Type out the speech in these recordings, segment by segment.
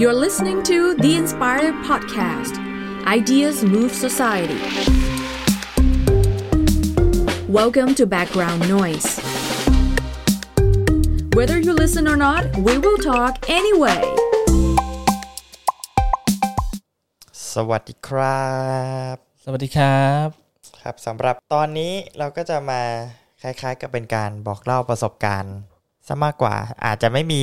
You're listening to The Inspired Podcast Ideas Move Society. Welcome to Background Noise. Whether you listen or not, we will talk anyway. สวัสดีครับ สวัสดีครับ ครับสำหรับตอนนี้เราก็จะมาคล้ายๆ กับเป็นการบอกเล่าประสบการณ์ซะมากกว่าอาจจะไม่มี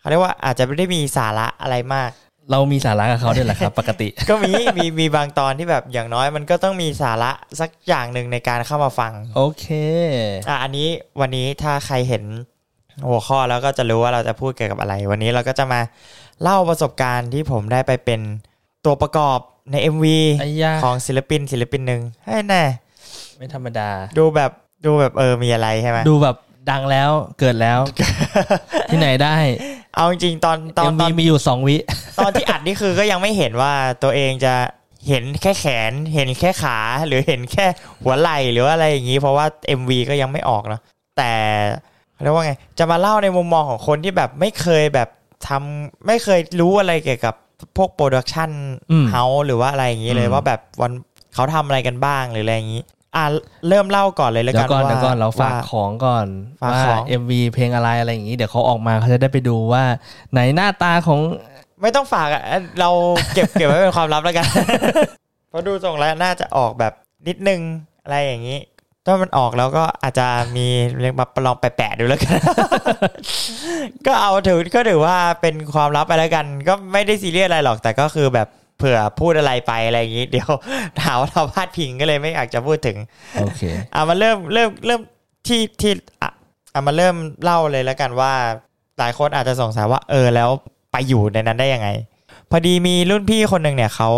เขาเรียกว่าอาจจะไม่ได้มีสาระอะไรมาก เรามีสาระกับเขาด้วยแหละครับ ปกติ ก็มีมีมีบางตอนที่แบบอย่างน้อยมันก็ต้องมีสาระสักอย่างหนึ่งในการเข้ามาฟัง โอเคอะอันนี้วันนี้ถ้าใครเห็นหัวข้อแล้วก็จะรู้ว่าเราจะพูดเกี่ยวกับอะไร วันนี้เราก็จะมาเล่าประสบการณ์ที่ผมได้ไปเป็นตัวประกอบใน MV ไอ้ยาของศิลปินศิลปินหนึ่งให้แน่ไม่ธรรมดา ดูแบบดูแบบเออมีอะไรใช่ไหมดูแบบ ดังแล้วเกิดแล้ว ที่ไหนได้ เอาจริงๆตอนตอน MV มีอยู่สองวิ ตอนที่อัดนี่คือก็ยังไม่เห็นว่าตัวเองจะเห็นแค่แขน เห็นแค่ขา หรือเห็นแค่หัวไหล่หรือว่าอะไรอย่างนี้ เพราะว่า MV ก็ยังไม่ออกเนาะแต่เรียกว่าไง จะมาเล่าในมุมมองของคนที่แบบไม่เคยแบบทำไม่เคยรู้อะไรเกี่ยวกับพวก productionอืมเฮาหรือว่าอะไรอย่างนี้เลยอืมว่าแบบวันเขาทำอะไรกันบ้างหรืออะไรอย่างนี้ อะเริ่มเล่าก่อนเลยแล้วเดี๋กัยวนก่อนว่าเดี๋ยวก่อนเราฝากว่าของก่อนฝากว่าของ MV เพลงอะไรอะไรอย่างนี้เดี๋ยวเขาออกมาเขาจะได้ไปดูว่า ไหนหน้าตาของไม่ต้องฝากอะเราเก็บเก็บไว้เป็นความลับแล้วกันเพราะดูทรงแล้วน่าจะออกแบบนิดนึงอะไรอย่างนี้ถ้ามันออกแล้วก็อาจจะมีเรียกมาลองแปะๆดูแล้วกัน ก็เอาถือก็ถือว่าเป็นความลับไปแล้วกัน ก็ไม่ได้ซีเรียสอะไรหรอกแต่ก็คือแบบ เผื่อพูดอะไรไปอะไรอย่างนี้ เดี๋ยวหาว่าเราพลาดพิงก็เลยไม่อยากจะพูดถึงโอเคอะมาเริ่มเริ่มเริ่มที่ที่อะอะมาเริ่มเล่าเลยแล้วกันว่าหลายคนอาจจะสงสัยว่า เออแล้วไปอยู่ในนั้นได้ยังไง พอดีมีรุ่นพี่คนหนึ่งเนี่ยเขา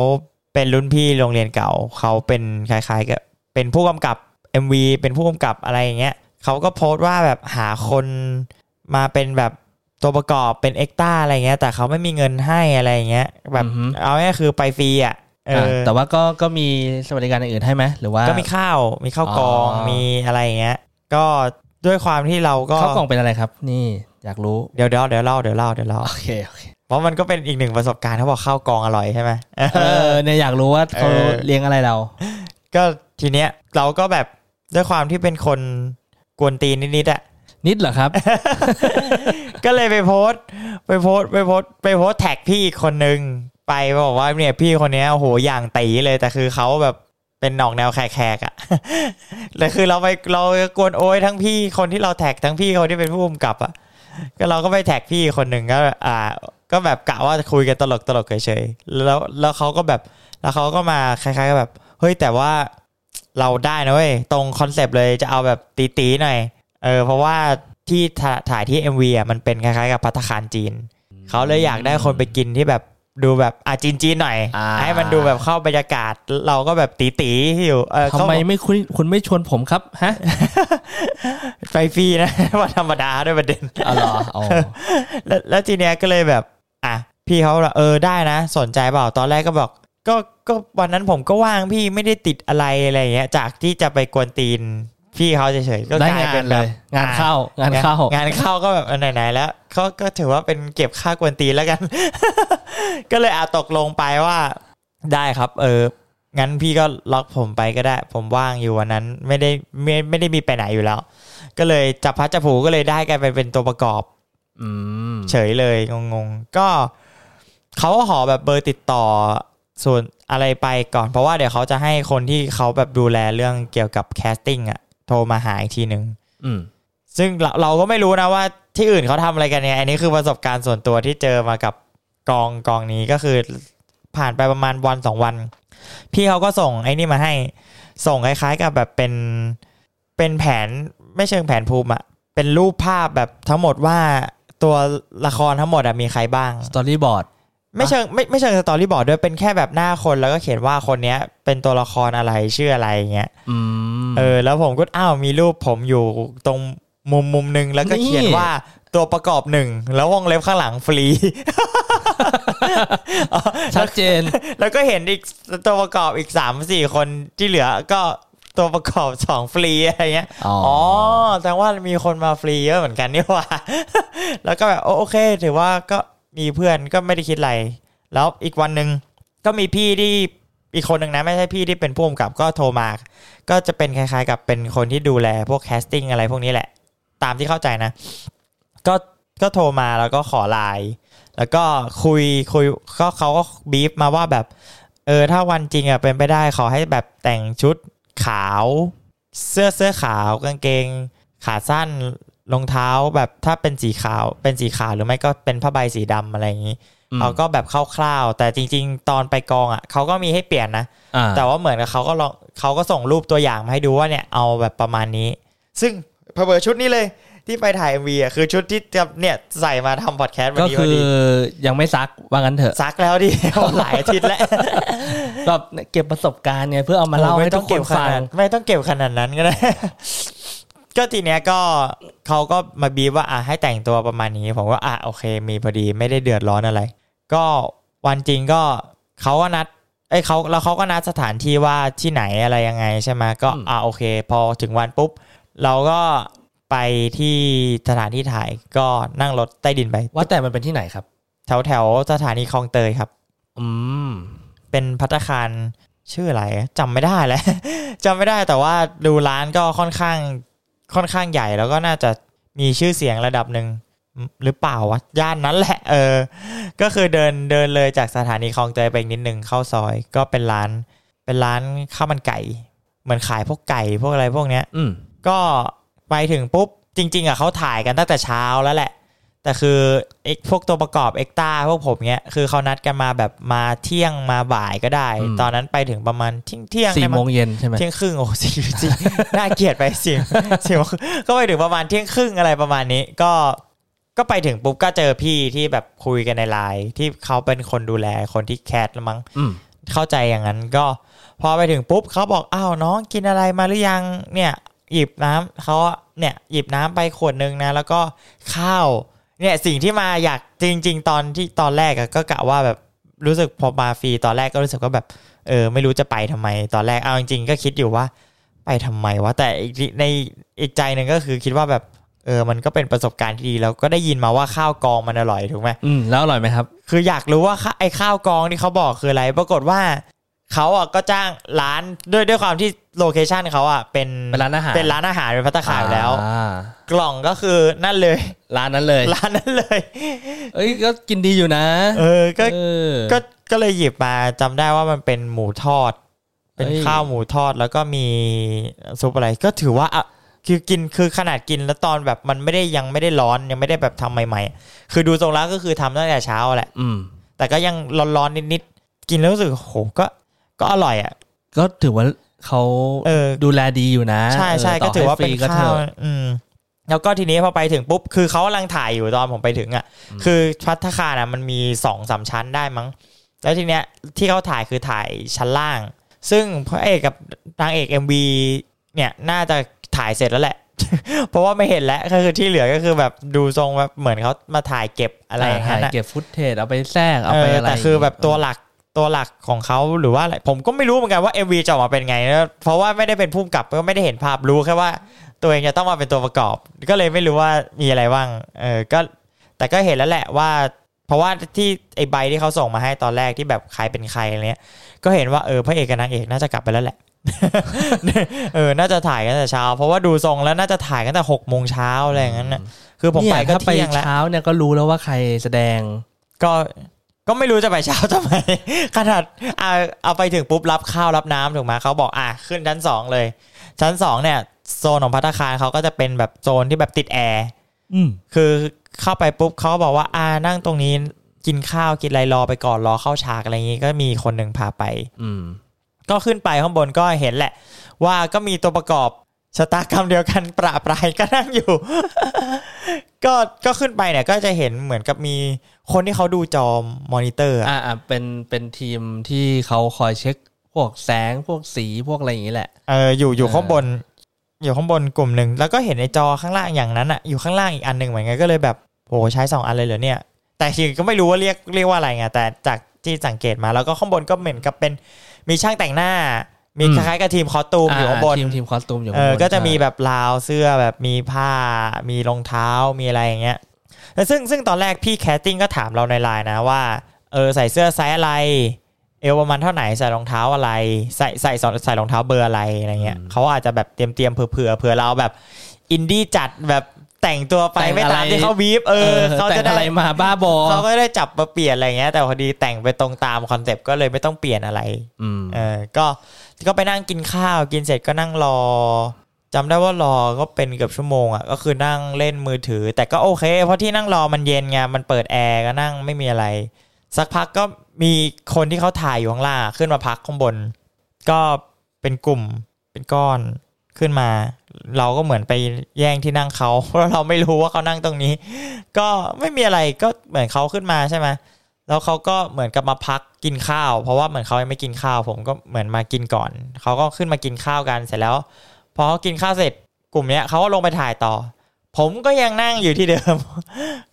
เป็นรุ่นพี่โรงเรียนเก่าเขาเป็นคล้ายๆกับเป็นผู้กำกับ MV เป็นผู้กำกับอะไรอย่างเงี้ยเขาก็โพสต์ว่าแบบหาคนมาเป็นแบบ ตัวประกอบเป็นเอ็กต้าอะไรเงี้ย แต่เขาไม่มีเงินให้อะไรอย่างเงี้ยแบบอือฮึเอาง่ายๆคือไปฟรีอะเออะอแต่ว่าก็ก็มีสวัสดิการอย่างอื่นให้ไหมหรือว่าก็มีข้าวมีข้าวกองอ๋อมีอะไรอย่างเงี้ย ก็ด้วยความที่เราก็ข้าวกล่องเป็นอะไรครับ นี่อยากรู้เดี๋ยวเดี๋ยวเดี๋ยวเล่าเดี๋ยวเล่าเดี๋ยวเล่าโอเคโอเคเพราะมันก็เป็นอีกหนึ่งประสบการณ์เขาบอกข้าวกองอร่อยใช่ไหมเออเนี่ยอยากรู้ว่าเขาเออเลี้ยงอะไรเรา ก็ทีเนี้ยเราก็แบบด้วยความที่เป็นคนกวนตีนนิดๆอะ นิดเหรอครับ ก็เลยไปโพสต์ ไปโพสต์ไปโพสต์ไปโพสต์แท็กพี่อีกคนนึงไปบอกว่าเนี่ยพี่คนนี้โอ้โหอย่างตีเลยแต่คือเขาแบบเป็นนอกแนวแขกๆอะแต่คือเราไปเรากวนโอ้ยทั้งพี่คนที่เราแท็กทั้งพี่คนที่เป็นผู้กำกับอะก็เราก็ไปแท็กพี่คนหนึ่งก็ อ่า ก็แบบกะว่าคุยกันตลกตลกเฉยๆแล้วแล้วเขาก็แบบ แล้วเขาก็มาคล้ายๆกับแบบเฮ้ยแต่ว่าเราได้นะเว้ยตรงคอนเซปต์เลยจะเอาแบบตี๋ๆหน่อย เออเพราะว่าที่ถ่าถ่ายที่ MV อะมันเป็นคล้ายๆกับพัตตาคารจีน เขาเลยอยากได้คนไปกินที่แบบดูแบบอะจีนๆหน่อยอ่าให้มันดูแบบเข้าบรรยากาศ เราก็แบบตี๋ๆอยู่เออทำเขาไมไม่คุณคุณไม่ชวนผมครับฮะไปฟรีนะวันธรรมดาด้วยประเด็นอ๋อเหรออ๋อแล้วแล้วทีเนี้ยก็เลยแบบ อะพี่เขาแบบเออได้นะ สนใจเปล่าตอนแรกก็บอก ก็ก็วันนั้นผมก็ว่างพี่ไม่ได้ติดอะไรอะไรอย่างเงี้ย จากที่จะไปกวนตีน พี่เขาเฉยๆก็ได้กลายงาเป็นนเลแบบยงานเข้างานเข้างานเข้าก็แบบเออไหนๆแล้วเขาก็ถือว่าเป็นเก็บค่ากวนตีนแล้วกัน ก็เลยอาตกลงไปว่าได้ครับ เอองั้นพี่ก็ล็อกผมไปก็ได้ ผมว่างอยู่วันนั้น ไม่ได้ไม่ไม่ได้มีไปไหนอยู่แล้ว ก็เลยจับพลัดจับผลูก็เลยได้กลายไปเป็นตัวประกอบ อืมเฉยเลยงงๆก็เขาก็ขอแบบเบอร์ติดต่อส่วนอะไรไปก่อน เพราะว่าเดี๋ยวเขาจะให้คนที่เขาแบบดูแลเรื่องเกี่ยวกับ casting อะโทรมาหาอีกทีหนึ่งอืมซึ่งเราเราก็ไม่รู้นะว่าที่อื่นเขาทำอะไรกันเนี่ย อันนี้คือประสบการณ์ส่วนตัวที่เจอมากับกองกองนี้ก็คือผ่านไปประมาณวันสองวัน พี่เขาก็ส่งไอ้นี่มาให้ส่งคล้ายๆกับแบบเป็นเป็นแผนไม่เชิงแผนภูมิอะเป็นรูปภาพแบบทั้งหมดว่าตัวละครทั้งหมดอะมีใครบ้าง storyboard ไม่เชิงไม่ไม่เชิง storyboard ด้วยเป็นแค่แบบหน้าคนแล้วก็เขียนว่าคนเนี้ย เป็นตัวละครอะไรชื่ออะไรอย่างเงี้ยอืมเออ แล้วผมก็อ้าวมีรูปผมอยู่ตรงมุมมุมหนึ่งแล้วก็นี่เขียนว่าตัวประกอบหนึ่งแล้ววงเล็บข้างหลังฟรีชัดเจน แล้วก็เห็นอีกตัวประกอบอีกสามสี่คนที่เหลือก็ตัวประกอบสองฟรีอะไรเงี้ย อ๋ออ๋อแสดงว่ามีคนมาฟรีเยอะเหมือนกันนี่หว่า แล้วก็แบบโอโอเค ถือว่าก็ มีเพื่อนก็ไม่ได้คิดอะไรแล้วอีกวันหนึ่งก็มีพี่ที่อีกคนหนึ่งนะไม่ใช่พี่ที่เป็นผู้กำกับก็โทรมา ก็จะเป็นคล้ายๆ กับเป็นคนที่ดูแลพวก casting อะไรพวกนี้แหละ ตามที่เข้าใจนะ ก็ก็โทรมาแล้วก็ขอไลน์แล้วก็คุยคุยก็เขาก็บีฟมาว่าแบบ เออถ้าวันจริงอะเป็นไปได้ขอให้แบบแต่งชุดขาว เสื้อเสื้อขาวกางเกง ขาสั้น รองเท้าแบบถ้าเป็นสีขาวเป็นสีขาวหรือไม่ก็เป็นผ้าใบสีดำอะไรอย่างนี้อืมเขาก็แบบคร่าวๆแต่จริง ๆ ตอนไปกองอะเขาก็มีให้เปลี่ยนนะอ่าแต่ว่าเหมือนกับเขาก็ลองเขาก็ส่งรูปตัวอย่างมาให้ดูว่าเนี่ยเอาแบบประมาณนี้ ซึ่งเผอๆชุดนี้เลยที่ไปถ่าย MV อะคือชุดที่จะเนี่ยใส่มาทำพอดแคสต์วันก็นี้พคืออดียังไม่ซักว่างั้นเถอะซักแล้วดิหลายอาทิตย์แล้วแบบเก็บประสบการณ์ไงเพื่อเอามาเล่าโอ้ให้ไม่ทุต้อกงคเก็นบขฟังนาดไม่ต้องเก็บขนาดนั้นก็ได้ ก็ทีเนี้ยก็เขาก็มาบีบว่าอะให้แต่งตัวประมาณนี้ ผมว่าอะโอเค มีพอดีไม่ได้เดือดร้อนอะไร ก็วันจริงก็เขาก็นัดเอ้ยเขาแล้วเขาก็นัดสถานที่ว่าที่ไหนอะไรยังไงใช่ไหมก็อืมอะโอเค พอถึงวันปุ๊บ เราก็ไปที่สถานที่ถ่ายก็นั่งรถใต้ดินไป ว่าแต่มันเป็นที่ไหนครับ แถวแถวสถานีคลองเตยครับ อืมเป็นพัตตาคารชื่ออะไรจำไม่ได้แล้วจำไม่ได้แต่ว่าดูร้านก็ค่อนข้าง ค่อนข้างใหญ่แล้วก็น่าจะมีชื่อเสียงระดับหนึ่งหรือเปล่าวะย่านนั้นแหละเออ ก็คือเดินเดินเลยจากสถานีคลองเตยไปอีกนิดนึงเข้าซอย ก็เป็นร้าน เป็นร้านข้าวมันไก่ เหมือนขายพวกไก่พวกอะไรพวกเนี้ย อืมก็ไปถึงปุ๊บจริง ๆอะเขาถ่ายกันตั้งแต่เช้าแล้วแหละ แต่คือไอ้พวกตัวประกอบเอ็กต้าพวกผมเนี้ยคือเขานัดกันมาแบบมาเที่ยงมาบ่ายก็ได้ ตอนนั้นไปถึงประมาณเที่ยงเที่ยงสี่ได้โมมั้งเย็นใช่ไหมเที่ยงครึ่งโอ้สี่สี่น่าเกลียดไปสี่สี่โมงครึ่งก็ไปถึงประมาณเที่ยงครึ่งอะไรประมาณนี้ ก็ก็ไปถึงปุ๊บก็เจอพี่ที่แบบคุยกันในไลน์ที่เขาเป็นคนดูแลคนที่แคสละมั้งอืมเข้าใจอย่างนั้นก็ พอไปถึงปุ๊บเขาบอกอ้าวน้องกินอะไรมาหรือยังเนี่ย หยิบน้ำเขาเนี่ยหยิบน้ำไปขวดนึงนะ แล้วก็ข้าว เนี่ยสิ่งที่มาอยากจริง ๆ ตอนที่ตอนแรกอะก็กะว่าแบบรู้สึกพอมาฟรีตอนแรกก็รู้สึกว่าแบบเออไม่รู้จะไปทำไมตอนแรกเอาจริงๆก็คิดอยู่ว่า ไปทำไมวะแต่อีกทีในอีกใจหนึ่งก็คือคิดว่าแบบเออมันก็เป็นประสบการณ์ที่ดีแล้วก็ได้ยินมาว่าข้าวกองมันอร่อยถูกไหมอืมแล้วอร่อยไหมครับ คืออยากรู้ว่าข้าไอ้ข้าวกองที่เขาบอกคืออะไร ปรากฏว่า เขาอะก็จ้างร้านด้วยด้วยความที่โลเคชันเขาอะเป็นเป็นร้านอาหารเป็นร้านอาหารเป็นพัตตาคารอยู่แล้ว อ่ากล่องก็คือนั่นเลย ร้านนั้นเลย ร้านนั้นเลย เอ้ยก็กินดีอยู่นะเออก็เออ ก็ก็เลยหยิบมาจำได้ว่ามันเป็นหมูทอด เป็นเอ้ย ข้าวหมูทอดแล้วก็มีซุปอะไรก็ถือว่าอะคือกินคือขนาดกินแล้วตอนแบบมันไม่ได้ยังไม่ได้ร้อนยังไม่ได้แบบทำใหม่ๆ คือดูทรงแล้วก็คือทำตั้งแต่เช้าแหละ อืม แต่ก็ยังร้อนๆนิดๆ กินแล้วรู้สึกโหก็ ก็อร่อยอะก็ถือว่าเขาเออดูแลดีอยู่นะ ใช่ใช่เก็ถือว่าเป็นให้ฟรีก็ข้าเถวอะอืมแล้วก็ทีนี้พอไปถึงปุ๊บ คือเขากำลังถ่ายอยู่ตอนผมไปถึงอะอืมคือพัฒคารอะมันมีสองสามชั้นได้มั้ง แล้วทีเนี้ยที่เขาถ่ายคือถ่ายชั้นล่าง ซึ่งพระเอกกับนางเอก MV เนี่ยน่าจะถ่ายเสร็จแล้วแหละ เพราะว่าไม่เห็นแล้วก็คือที่เหลือก็คือแบบดูทรงแบบเหมือนเขามาถ่ายเก็บอะไรอย่างถ่านั้ยนอะเก็บฟุตเทจเอาไปแทรกเอาเอไปออะไรแต่คือแบบตัวหลัก ตัวหลักของเขาหรือว่าอะไรผมก็ไม่รู้เหมือนกันว่า MV จะออกมาเป็นไงนะเพราะว่าไม่ได้เป็นผู้กำกับก็ไม่ได้เห็นภาพรู้แค่ว่า ตัวเองจะต้องมาเป็นตัวประกอบ ก็เลยไม่รู้ว่ามีอะไรบ้างเออก็แต่ก็เห็นแล้วแหละว่า เพราะว่าที่ไอใบที่เขาส่งมาให้ตอนแรกที่แบบใครเป็นใครอะไรเนี้ย ก็เห็นว่าเออพระเอกกับนางเอกน่าจะกลับไปแล้วแหละเออ น่าจะถ่ายกันแต่เช้า เพราะว่าดูทรงแล้วน่าจะถ่ายกันแต่หกโมงเช้าอะไรอย่างนั้นนะคือผมไปเนี่ยก็ถ้าไปเที่ยงแล้วเช้าเนี่ยก็รู้แล้วว่าใครแสดง ก็ ก็ไม่รู้จะไปเช้าทำไมขนาดเอาเอาไปถึงปุ๊บรับข้าวรับน้ำถูกไหมเขาบอกอะขึ้นชั้นสองเลย ชั้นสองเนี่ย โซนของพัตตาคารเขาก็จะเป็นแบบโซนที่แบบติดแอร์อืมคือเข้าไปปุ๊บเขาบอกว่าอ่านั่งตรงนี้กินข้าวกินอะไรรอไปก่อนรอเข้าฉากอะไรอย่างงี้ก็มีคนหนึ่งพาไป อืมก็ขึ้นไปข้างบนก็เห็นแหละ ว่าก็มีตัวประกอบ ชะตากรรมเดียวกันประปรายก็นั่งอยู่ ก็ก็ขึ้นไปเนี่ย ก็จะเห็นเหมือนกับมีคนที่เขาดูจอมอนิเตอร์อะอ่าอ่าเป็นเป็นทีมที่เขาคอยเช็คพวกแสงพวกสีพวกอะไรอย่างนี้แหละเอออยู่อยู่เออข้างบน อยู่ข้างบนกลุ่มหนึ่งแล้วก็เห็นในจอข้างล่างอย่างนั้นอะอยู่ข้างล่างอีกอันหนึ่งเหมือนกันก็เลยแบบโหใช้สองอันเลยเหรอเนี่ย แต่จริงๆก็ไม่รู้ว่าเรียกเรียกว่าอะไรไงแต่จากที่สังเกตมาแล้วก็ข้างบนก็เหมือนกับเป็นมีช่างแต่งหน้า มีคล้ายๆกับทีม costume อยู่ข้างบนทีมทีม costume อยู่เอข้างบนก็จะมีใช่แบบราวเสื้อแบบมีผ้า มีรองเท้ามีอะไรอย่างเงี้ยแต่ซึ่งซึ่งตอนแรกพี่ casting ก็ถามเราในไลน์นะว่าเออใส่เสื้อไซส์อะไร เอวประมาณเท่าไหร่ใส่รองเท้าอะไร ใส่ใส่ใส่ใส่รองเท้าเบอร์อะไรอะไรเงี้ยเขาอาจจะแบบเตรียมเตรียมเผื่อเผื่อเผื่อเราแบบอินดี้จัดแบบแต่งตัวไปแต่งไม่ตามอะไรที่เขาบีฟเออเขาแต่จะงได้อะไรมาบ้าบอเขาก็ได้จับมาเปลี่ยนอะไรเงี้ยแต่พอดีแต่งไปตรงตามคอนเซปต์ก็เลยไม่ต้องเปลี่ยนอะไรอืมเออก็ ก็ไปนั่งกินข้าวกินเสร็จก็นั่งรอจำได้ว่ารอก็เป็นเกือบชั่วโมงอะก็คือนั่งเล่นมือถือ แต่ก็โอเค เพราะที่นั่งรอมันเย็นไงมันเปิดแอร์ก็นั่งไม่มีอะไร สักพักก็มีคนที่เขาถ่ายอยู่ข้างล่างขึ้นมาพักข้างบน ก็เป็นกลุ่มเป็นก้อนขึ้นมา เราก็เหมือนไปแย่งที่นั่งเขาเพราะเราไม่รู้ว่าเขานั่งตรงนี้ ก็ไม่มีอะไรก็เหมือนเขาขึ้นมาใช่ไหม แล้วเขาก็เหมือนกับมาพักกินข้าว เพราะว่าเหมือนเขายังไม่กินข้าว ผมก็เหมือนมากินก่อน เขาก็ขึ้นมากินข้าวกันเสร็จแล้ว พอเขากินข้าวเสร็จกลุ่มเนี้ยเขาก็ลงไปถ่ายต่อ ผมก็ยังนั่งอยู่ที่เดิม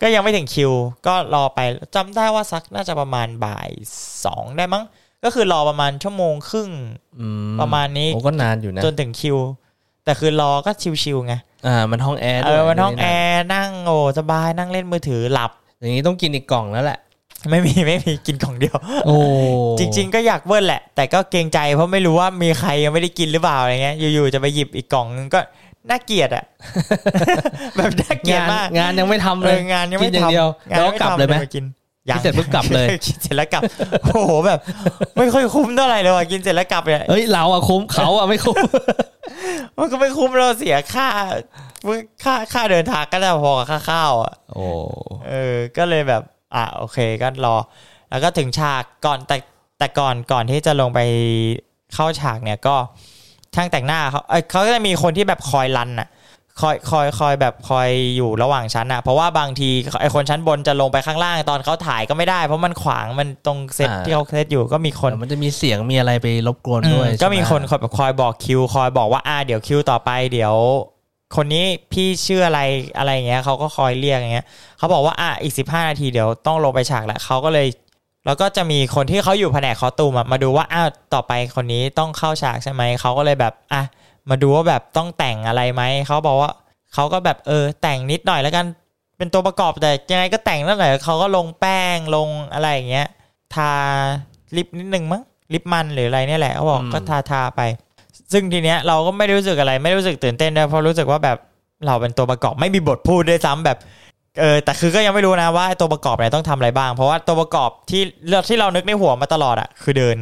ก็ยังไม่ถึงคิว ก็รอไปจำได้ว่าสักน่าจะประมาณบ่ายสองได้มั้ง ก็คือรอประมาณชั่วโมงครึ่งอืประมาณนี้โอ้ก็นานอยู่นะจนถึงคิว แต่คือรอก็ชิวๆไงอ่ามันห้องแอร์เอด้วยอมันห้องแอร์นั่งโอ้สบายนั่งเล่นมือถือหลับ อย่างนี้ต้องกินอีกกล่องแล้วแหละ ไม่มีไม่มีกินของเดียวโอ้จริง ๆ ก็อยากเบิ้ลแหละ แต่ก็เกรงใจเพราะไม่รู้ว่ามีใครยังไม่ได้กินหรือเปล่าอะไรเงี้ยอยู่ๆจะไปหยิบอีกกล่องนึงก็น่าเกลียดอะแบบน่าเกลียดงานมากงานยังไม่ทำเอเลยองานยังไม่กินอย่างทำเดียวงานแล้วงกลับเลยไหมากินกินเสร็จปุ๊บกลับเลยกินเสร็จแล้วกลับโอ้โหแบบ ไม่ค่อยคุ้มเท่าไหร่เลยว่ะกินเสร็จแล้วกลับเนี่ยเอ้ยเราอะคุ้มเขาอะไม่คุ้มมันก็ไม่คุ้มเราเสียค่าค่าค่าเดินทางก็จะพอกับค่าข้าวอะโอ้เออ ก็เลยแบบ อะโอเคก็รอ แล้วก็ถึงฉากก่อนแต่แต่ก่อนก่อนที่จะลงไปเข้าฉากเนี่ยก็ช่างแต่งหน้าเขาเอ้ยเขาก็จะมีคนที่แบบคอยรันอะคอยคอยคอยแบบคอยอยู่ระหว่างชั้นอะเพราะว่าบางทีไอคนชั้นบนจะลงไปข้างล่างตอนเขาถ่ายก็ไม่ได้ เพราะมันขวางมันตรงเซตที่เขาเซตอยู่ก็มีคนแต่มันจะมีเสียงมีอะไรไปรบกวนด้วยอืมก็มีใช่ไหคนคอยแบบคอยบอกคิว คอยบอกว่าอ่าเดี๋ยวคิวต่อไปเดี๋ยว คนนี้พี่ชื่ออะไรอะไรอย่างเงี้ยเขาก็คอยเรียกอย่างเงี้ยเขาบอกว่าอะอีกสิบห้านาทีเดี๋ยวต้องลงไปฉากแล้วเขาก็เลย แล้วก็จะมีคนที่เขาอยู่แผนกคอสตูมอะมาดูว่าอ้าวต่อไปคนนี้ต้องเข้าฉากใช่ไหมเขาก็เลยแบบอะมาดูว่าแบบต้องแต่งอะไรไหมเขาบอกว่าเขาก็แบบเออแต่งนิดหน่อยแล้วกันเป็นตัวประกอบแต่ยังไงก็แต่งนั่นแหละเขาก็ลงแป้งลงอะไรอย่างเงี้ยทาลิปนิดนึงมั้งลิปมันหรืออะไรเนี่ยแหละเขาบอกก็ทาทาไป ซึ่งทีเนี้ยเราก็ไม่ได้รู้สึกอะไร ไม่รู้สึกตื่นเต้นด้วยเพราะรู้สึกว่าแบบเราเป็นตัวประกอบไม่มีบทพูดด้วยซ้ำแบบเออแต่คือก็ยังไม่รู้นะว่าไอ้ตัวประกอบเนี่ยต้องทำอะไรบ้าง เพราะว่าตัวประกอบที่เรื่องที่เรานึกในหัวมาตลอดอะคือเดิน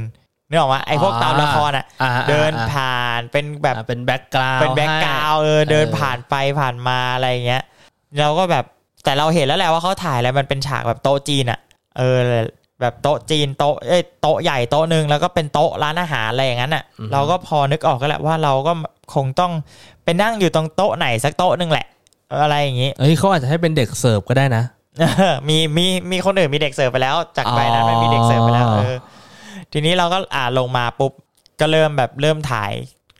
นึกออกไหมไอ้พวกตามละครอะอ่าเดินอ่าผ่านเป็นแบบอ่าเป็น background เป็น background เออเดินผ่านไปผ่านมาอะไรอย่างเงี้ยเราก็แบบแต่เราเห็นแล้วแหละว่าเขาถ่ายแล้วมันเป็นฉากแบบโต๊ะจีนอะเออ แบบโต๊ะจีนโต๊ะเอ้ยโต๊ะใหญ่โต๊ะหนึ่งแล้วก็เป็นโต๊ะร้านอาหารอะไรอย่างนั้นอะเราก็พอนึกออกก็แหละว่าเราก็คงต้องไปนั่งอยู่ตรงโต๊ะไหนสักโต๊ะหนึ่งแหละเอออะไรอย่างงี้เอ้ยเขาอาจจะให้เป็นเด็กเสิร์ฟก็ได้นะมีมีมีคนอื่นมีเด็กเสิร์ฟไปแล้ว จากใบนั้นมันมีเด็กเสิร์ฟไปแล้วอ๋อเออทีนี้เราก็อ่าลงมาปุ๊บก็เริ่มแบบเริ่มถ่าย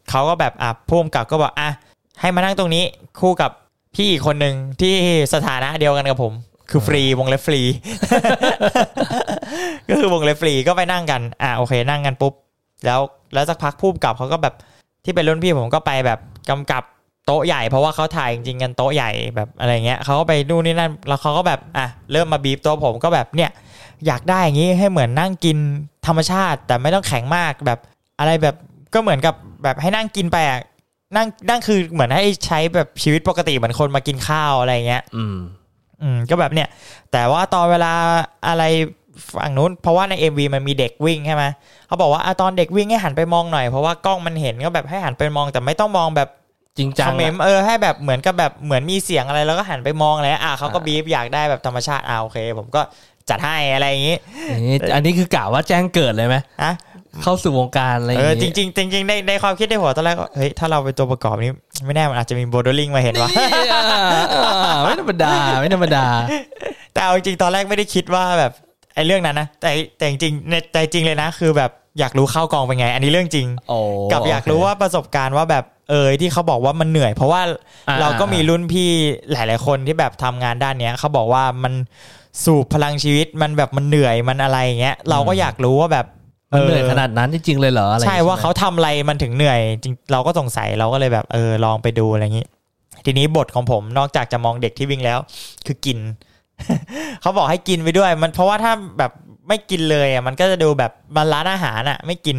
เขาก็แบบอะพุ่มกับก็บอกอะให้มานั่งตรงนี้คู่กับพี่อีกคนหนึ่งที่สถานะเดียวกันกับผม คือฟรีวงเล็บฟรี ก็คือวงเล็บฟรีก็ไปนั่งกัน อะโอเค นั่งกันปุ๊บ แล้วแล้วสักพักพุ่มกับเขาก็แบบที่เป็นรุ่นพี่ผมก็ไปแบบกำกับโต๊ะใหญ่เพราะว่าเขาถ่ายจริงๆกันโต๊ะใหญ่แบบอะไรเงี้ยเขาก็ไปนู่นนี่นั่นแล้วเขาก็แบบอะเริ่มมาบีบตัวผมก็แบบเนี่ยอยากได้อย่างนี้ให้เหมือนนั่งกินธรรมชาติ แต่ไม่ต้องแข็งมากแบบอะไรแบบก็เหมือนกับแบบให้นั่งกินไปอะนั่งนั่งคือเหมือนให้ใช้แบบชีวิตปกติเหมือนคนมากินข้าวอะไรเงี้ย อืม อืมก็แบบเนี่ย แต่ว่าตอนเวลาอะไรฝั่งนู้น เพราะว่าใน MV มันมีเด็กวิ่งใช่ไหมเขาบอกว่าอะตอนเด็กวิ่งให้หันไปมองหน่อย เพราะว่ากล้องมันเห็นก็แบบให้หันไปมองแต่ไม่ต้องมองแบบจริงจัคงอมเมนต์เออให้แบบเหมือนกับแบบเหมือนมีเสียงอะไรแล้วก็หันไปมองอะไรอะเขาก็บีบอยากได้แบบธรรมชาติอ่าโอเค ผมก็จัดให้อะไรอย่างงี้นี่อันนี้คือกะว่าแจ้งเกิดเลยไหมอะ เข้าสู่วงการอะไรอย่างเอองี้จริงๆจริงๆในในความคิดในหัวตอนแรกก็เฮ้ยถ้าเราเป็นตัวประกอบนี้ไม่แน่มันอาจจะมีโบดลิงมาเห็นว่าอ่าอ่าไม่ธรรมดาไม่ธรรมดา แต่เอาจริงๆตอนแรกไม่ได้คิดว่าแบบไอ้เรื่องนั้นนะแต่แต่จริงๆในใจจริงเลยนะ คือแบบอยากรู้เข้ากองเป็นไง อันนี้เรื่องจริงโอ้กับอยากรู้ว่าประสบการณ์ว่าแบบเออที่เขาบอกว่ามันเหนื่อย เพราะว่าอ่เราก็มีรุ่นพี่หลาย ๆ คนที่แบบทำงานด้านเนี้ยเขาบอกว่ามันสูบพลังชีวิตมันแบบมันเหนื่อยมันอะไรอย่างเงี้ยเราก็อยากรู้ว่าแบบ มันเหนื่อยขนาดนั้นจริงๆเลยเหรออะไรใช่ว่าเขาทำอะไรมันถึงเหนื่อยจริงเราก็สงสัยเราก็เลยแบบเออลองไปดูอะไรอย่างนี้ ทีนี้บทของผมนอกจากจะมองเด็กที่วิ่งแล้ว คือกิน เขาบอกให้กินไปด้วย มันเพราะว่าถ้าแบบไม่กินเลยอะมันก็จะดูแบบมันร้านอาหารอะ ไม่กิน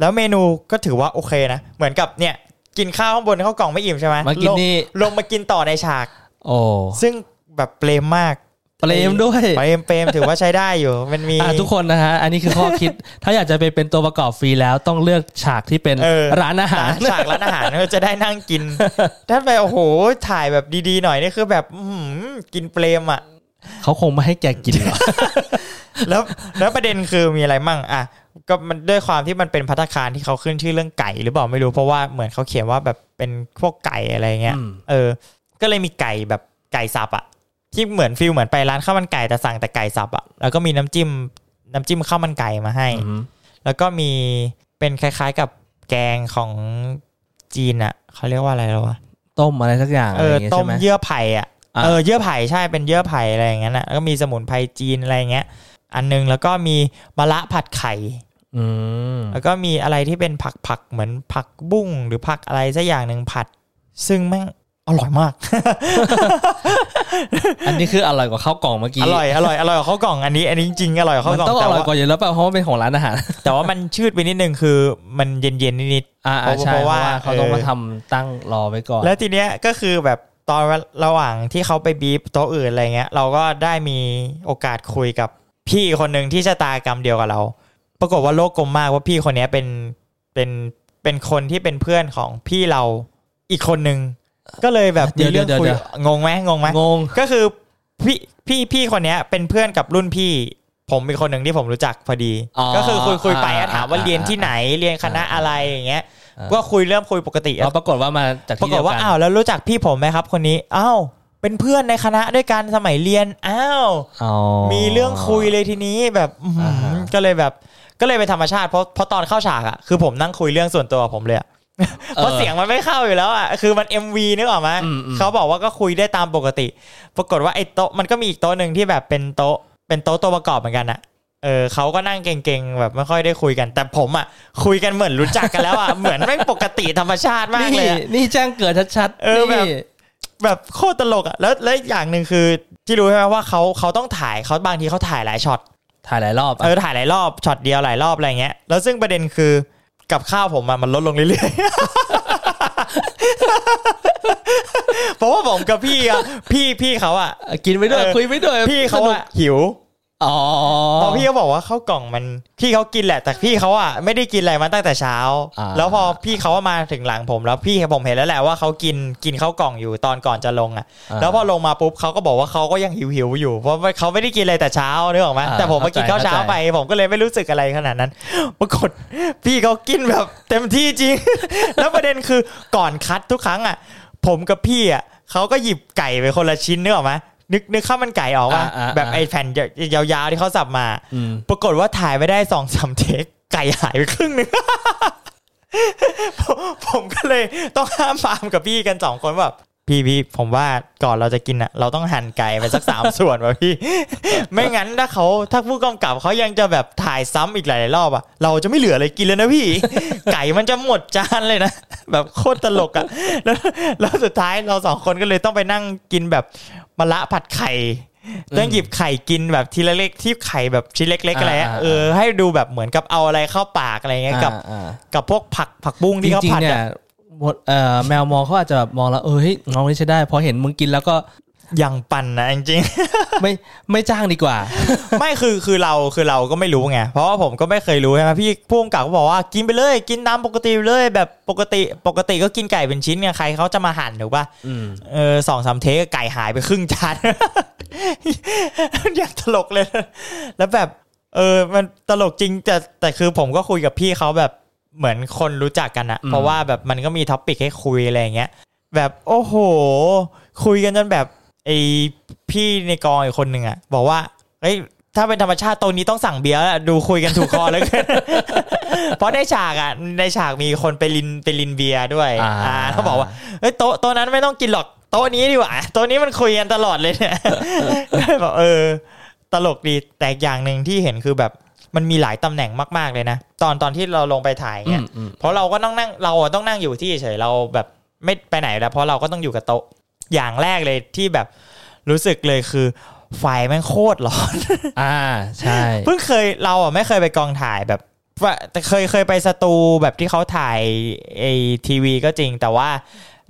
แล้วเมนูก็ถือว่าโอเคนะเหมือนกับเนี่ยกินข้าวข้างบนข้าวกล่องไม่อิ่มใช่ไหมมากินลงนี่ลงมากินต่อในฉาก โอ้ซึ่งแบบเปรมมาก เปรมด้วยเปรมเปรมถือว่าใช้ได้อยู่ มันมีอะทุกคนนะฮะอันนี้คือข้อคิด ถ้าอยากจะไปเป็นตัวประกอบฟรีแล้วต้องเลือกฉากที่เป็นเออร้านอาหารฉากร้านอาหารก็จะได้นั่งกิน ถ้าไปโอ้โหถ่ายแบบดีๆหน่อยนี่คือแบบอื้อหือกินเปรมอะเขาคงไม่ให้แกกินหรอกแล้วแล้วประเด็นคือมีอะไรมั่งอะก็มันด้วยความที่มันเป็นพัตตาคารที่เขาขึ้นชื่อเรื่องไก่ หรือเปล่าไม่รู้เพราะว่าเหมือนเขาเขียนว่าแบบเป็นพวกไก่อะไรเงี้ยอืมเออ ก็เลยมีไก่แบบไก่สับอะ ที่เหมือนฟิลเหมือนไปร้านข้าวมันไก่แต่สั่งแต่ไก่สับอะแล้วก็มีน้ำจิ้มน้ำจิ้มข้าวมันไก่มาให้อืมแล้วก็มีเป็นคล้ายๆกับแกงของจีนอะเขาเรียกว่าอะไรแล้ววะต้มอะไรสักอย่างเออะไรออย่างเงี้ยต้ใช่มไหมเยื่อไผ่อะอะเออเยื่อไผ่ใช่เป็นเยื่อไผ่อะไรอย่างเงี้ยนะแล้วก็มีสมุนไพรจีนอะไรอย่างเงี้ย อันนึงแล้วก็มีมะระผัดไข่อืมแล้วก็มีอะไรที่เป็นผักผักเหมือนผักบุ้งหรือผักอะไรสักอย่างหนึ่งผัด ซึ่งแม่ง อร่อยมาก อันนี้คืออร่อยกว่าข้าวกล่องเมื่อกี้ อร่อยอร่อยอร่อยกว่าข้าวกล่องอันนี้อันนี้จริงๆอร่อยกว่าข้าวมันกล่องต้องอแต่ร่อยว่ากว่าอยู่แล้วเปล่าเพราะว่าเป็นของร้านอาหาร แต่ว่ามันชืดไปนิดนึงคือมันเย็นๆนิดอ่าเพราะใช่เพเพราะราะว่าว่าเขาต้องเออมาทำตั้งรอไว้ก่อนๆแล้วทีเนี้ยก็คือแบบตอนระหว่างที่เขาไปบีบโต๊ะอื่นอะไรเงี้ย เราก็ได้มีโอกาสคุยกับพี่คนหนึ่งที่ชะตากรรมเดียวกับเรา ปรากฏว่าโลกกลมมากว่าพี่คนเนี้ยเป็นเป็นเป็นคนที่เป็นเพื่อนของพี่เราอีกคนหนึ่ง ก็เลยแบบมีเรื่องคุยงงไหมงงไหมงงก็คือพี่พี่พี่คนเนี้ยเป็นเพื่อนกับรุ่นพี่ ผมมีคนหนึ่งที่ผมรู้จักพอดีอ๋อก็คือคุยคุยไปอ่าอะถามว่าอ่าเรียนที่ไหนเรียนคณะอะไรอย่างเงี้ยก็คุยเริ่มคุยปกติเราปรากฏว่ามาจากปราที่กเดีฏยวว่ากันอ้าวแล้วรู้จักพี่ผมไหมครับ คนนี้อ้าวเป็นเพื่อนในคณะด้วยกันสมัยเรียนอ้าวอ๋อมีเรื่องคุยเลยทีนี้แบบอื้อหืออ่าฮะก็เลยแบบ ก็เลยเป็นธรรมชาติเพราะเพราะตอนเข้าฉากอะคือผมนั่งคุยเรื่องส่วนตัวผมเลยอะ เพราะเสียงมันไม่เข้าอยู่แล้วอะคือมัน MV นึกออกไหมอืมอืมเขาบอกว่าก็คุยได้ตามปกติ ปรากฏว่าไอ้โต๊ะมันก็มีอีกโต๊ะหนึ่งที่แบบเป็นโต๊ะ เป็นโต๊ะตัวประกอบเหมือนกันอะเออเขาก็นั่งเก่งๆแบบไม่ค่อยได้คุยกัน แต่ผมอะคุยกันเหมือนรู้จักกันแล้วอะเหมือนไม่ปกติธรรมชาติมากเลยนี่อะนี่แจ้งเกิดชัดๆเออแบบนี่แบบโคตรตลกอะแล้วแล้วอย่างหนึ่งคือที่รู้ใช่ไหมว่าเขาเขาต้องถ่ายเขาบางทีเขาถ่ายหลายช็อตถ่ายหลายรอบเออถ่ายหลายรอบช็อตเดียวหลายรอบอะไรเงี้ยแล้วซึ่งประเด็นคือ กับข้าวผมอะมันลดลงเรื่อยๆเพราะว่าผมกับพี่อะพี่พี่เขาอะกินไปด้วยเออคุยไปด้วยพี่เขาสนุกอะหิว อ๋อพอพี่เขาบอกว่าข้าวกล่องมันพี่เขากินแหละ แต่พี่เขาอะไม่ได้กินอะไรมาตั้งแต่เช้าอ่าแล้วพอพี่เขามาถึงหลังผม แล้วพี่ผมเห็นแล้วแหละว่าเขากินกินข้าวกล่องอยู่ตอนก่อนจะลงอะาแล้วพอลงมาปุ๊บเขาก็บอกว่าเขาก็ยังหิวหิวๆอยู่เพราะว่าเขาไม่ได้กินอะไรแต่เช้านึกออกไหมอ่าแต่ผมมากินข้าวเข้าใจเช้าไป ผมก็เลยไม่รู้สึกอะไรขนาดนั้นปรากฏพี่เขากินแบบเต็มที่จริง แล้วประเด็นคือก่อนคัดทุกครั้งอะ ผมกับพี่อะเขาก็หยิบไก่ไปคนละชิ้นนึกออกไหม นึกนึกข้าวมันไก่ออกว่าอ่าอ่าแบบไอ้แผ่นยาวๆที่เขาสับมาอืมปรากฏว่าถ่ายไม่ได้สองสามเทคไก่หายไปครึ่งหนึงผมผมก็เลยต้องห้ามฟาร์มกับพี่กันสองคนแบบ พี่พี่ผมว่าก่อนเราจะกินอะ เราต้องหั่นไก่ไปสักสามส่วนว่ะพี่ ไม่งั้นถ้าเขาถ้าผู้กำกับเขายังจะแบบถ่ายซ้ำอีกหลายๆรอบอะเราจะไม่เหลืออะไรกินเลยนะพี่ ไก่มันจะหมดจานเลยนะแบบโคตรตลกอะแล้วแล้วสุดท้ายเราสองคนก็เลยต้องไปนั่งกินแบบมะละผัดไข่ต้องหยิบไข่กินแบบทีละเล็กที่ไข่แบบชิ้นเล็กๆอะไรอะอ่าอ่าเออให้ดูแบบเหมือนกับเอาอะไรเข้าปากอะไรเงี้ยกับอ่ากับพวกผักผักบุ้งๆจที่เขาริงผัๆดเนี่ยอะหมดเอ่อ แมวมองเขาอาจจะแบบมองแล้วเออเฮ้ยน้องนี่ใช้ได้พอเห็นมึงกินแล้วก็ยังปั่นนะจริงไม่ไม่จ้างดีกว่าๆไม่คือคือเราคือเราก็ไม่รู้ไงเพราะว่าผมก็ไม่เคยรู้ใช่ไหมพี่ผู้กำกับก็บอกว่ากินไปเลย กินตามปกติเลยแบบปกติปกติก็กินไก่เป็นชิ้นไงใครเขาจะมาหั่นถูกป่ะอืมเออสองสาม take ไก่หายไปครึ่งจานอยากตลกเลย แล้วแบบ เออมันตลกจริงแต่แต่คือผมก็คุยกับพี่เขาแบบ เหมือนคนรู้จักกันอะอืมเพราะว่าแบบมันก็มี topic ให้คุยอะไรอย่างเงี้ยแบบโอ้โห คุยกันจนแบบไอพี่ในกองอีกคนหนึ่งอะบอกว่าเฮ้ยถ้าเป็นธรรมชาติตรงนี้ต้องสั่งเบียร์แล้วดูคุยกันถูกคอแล้วกันเพราะในฉากอะในฉากมีคนไปลินไปลินเบียร์ด้วย อ่าอ่าเขาบอกว่าเฮ้ยโต๊ะโต๊ะนั้นไม่ต้องกินหรอกโต๊ะนี้ดีกว่าโต๊ะนี้มันคุยกันตลอดเลยเนี่ยบอกเออ ตลกดีแต่อีกอย่างหนึ่งที่เห็นคือแบบ มันมีหลายตำแหน่งมาก ๆเลยนะ ตอนตอนที่เราลงไปถ่ายอืเนี่ยมอืมเพราะเราก็ต้องนั่งเราอะต้องนั่งอยู่ที่เฉยเราแบบไม่ไปไหนแล้วเพราะเราก็ต้องอยู่กับโต๊ะอย่างแรกเลยที่แบบรู้สึกเลยคือไฟแม่งโคตรร้อน อ่าใช่เพิ่งเคยเราอะไม่เคยไปกองถ่ายแบบว่าแต่เคยเคยไปสตูแบบที่เขาถ่ายไอทีวีก็จริงแต่ว่า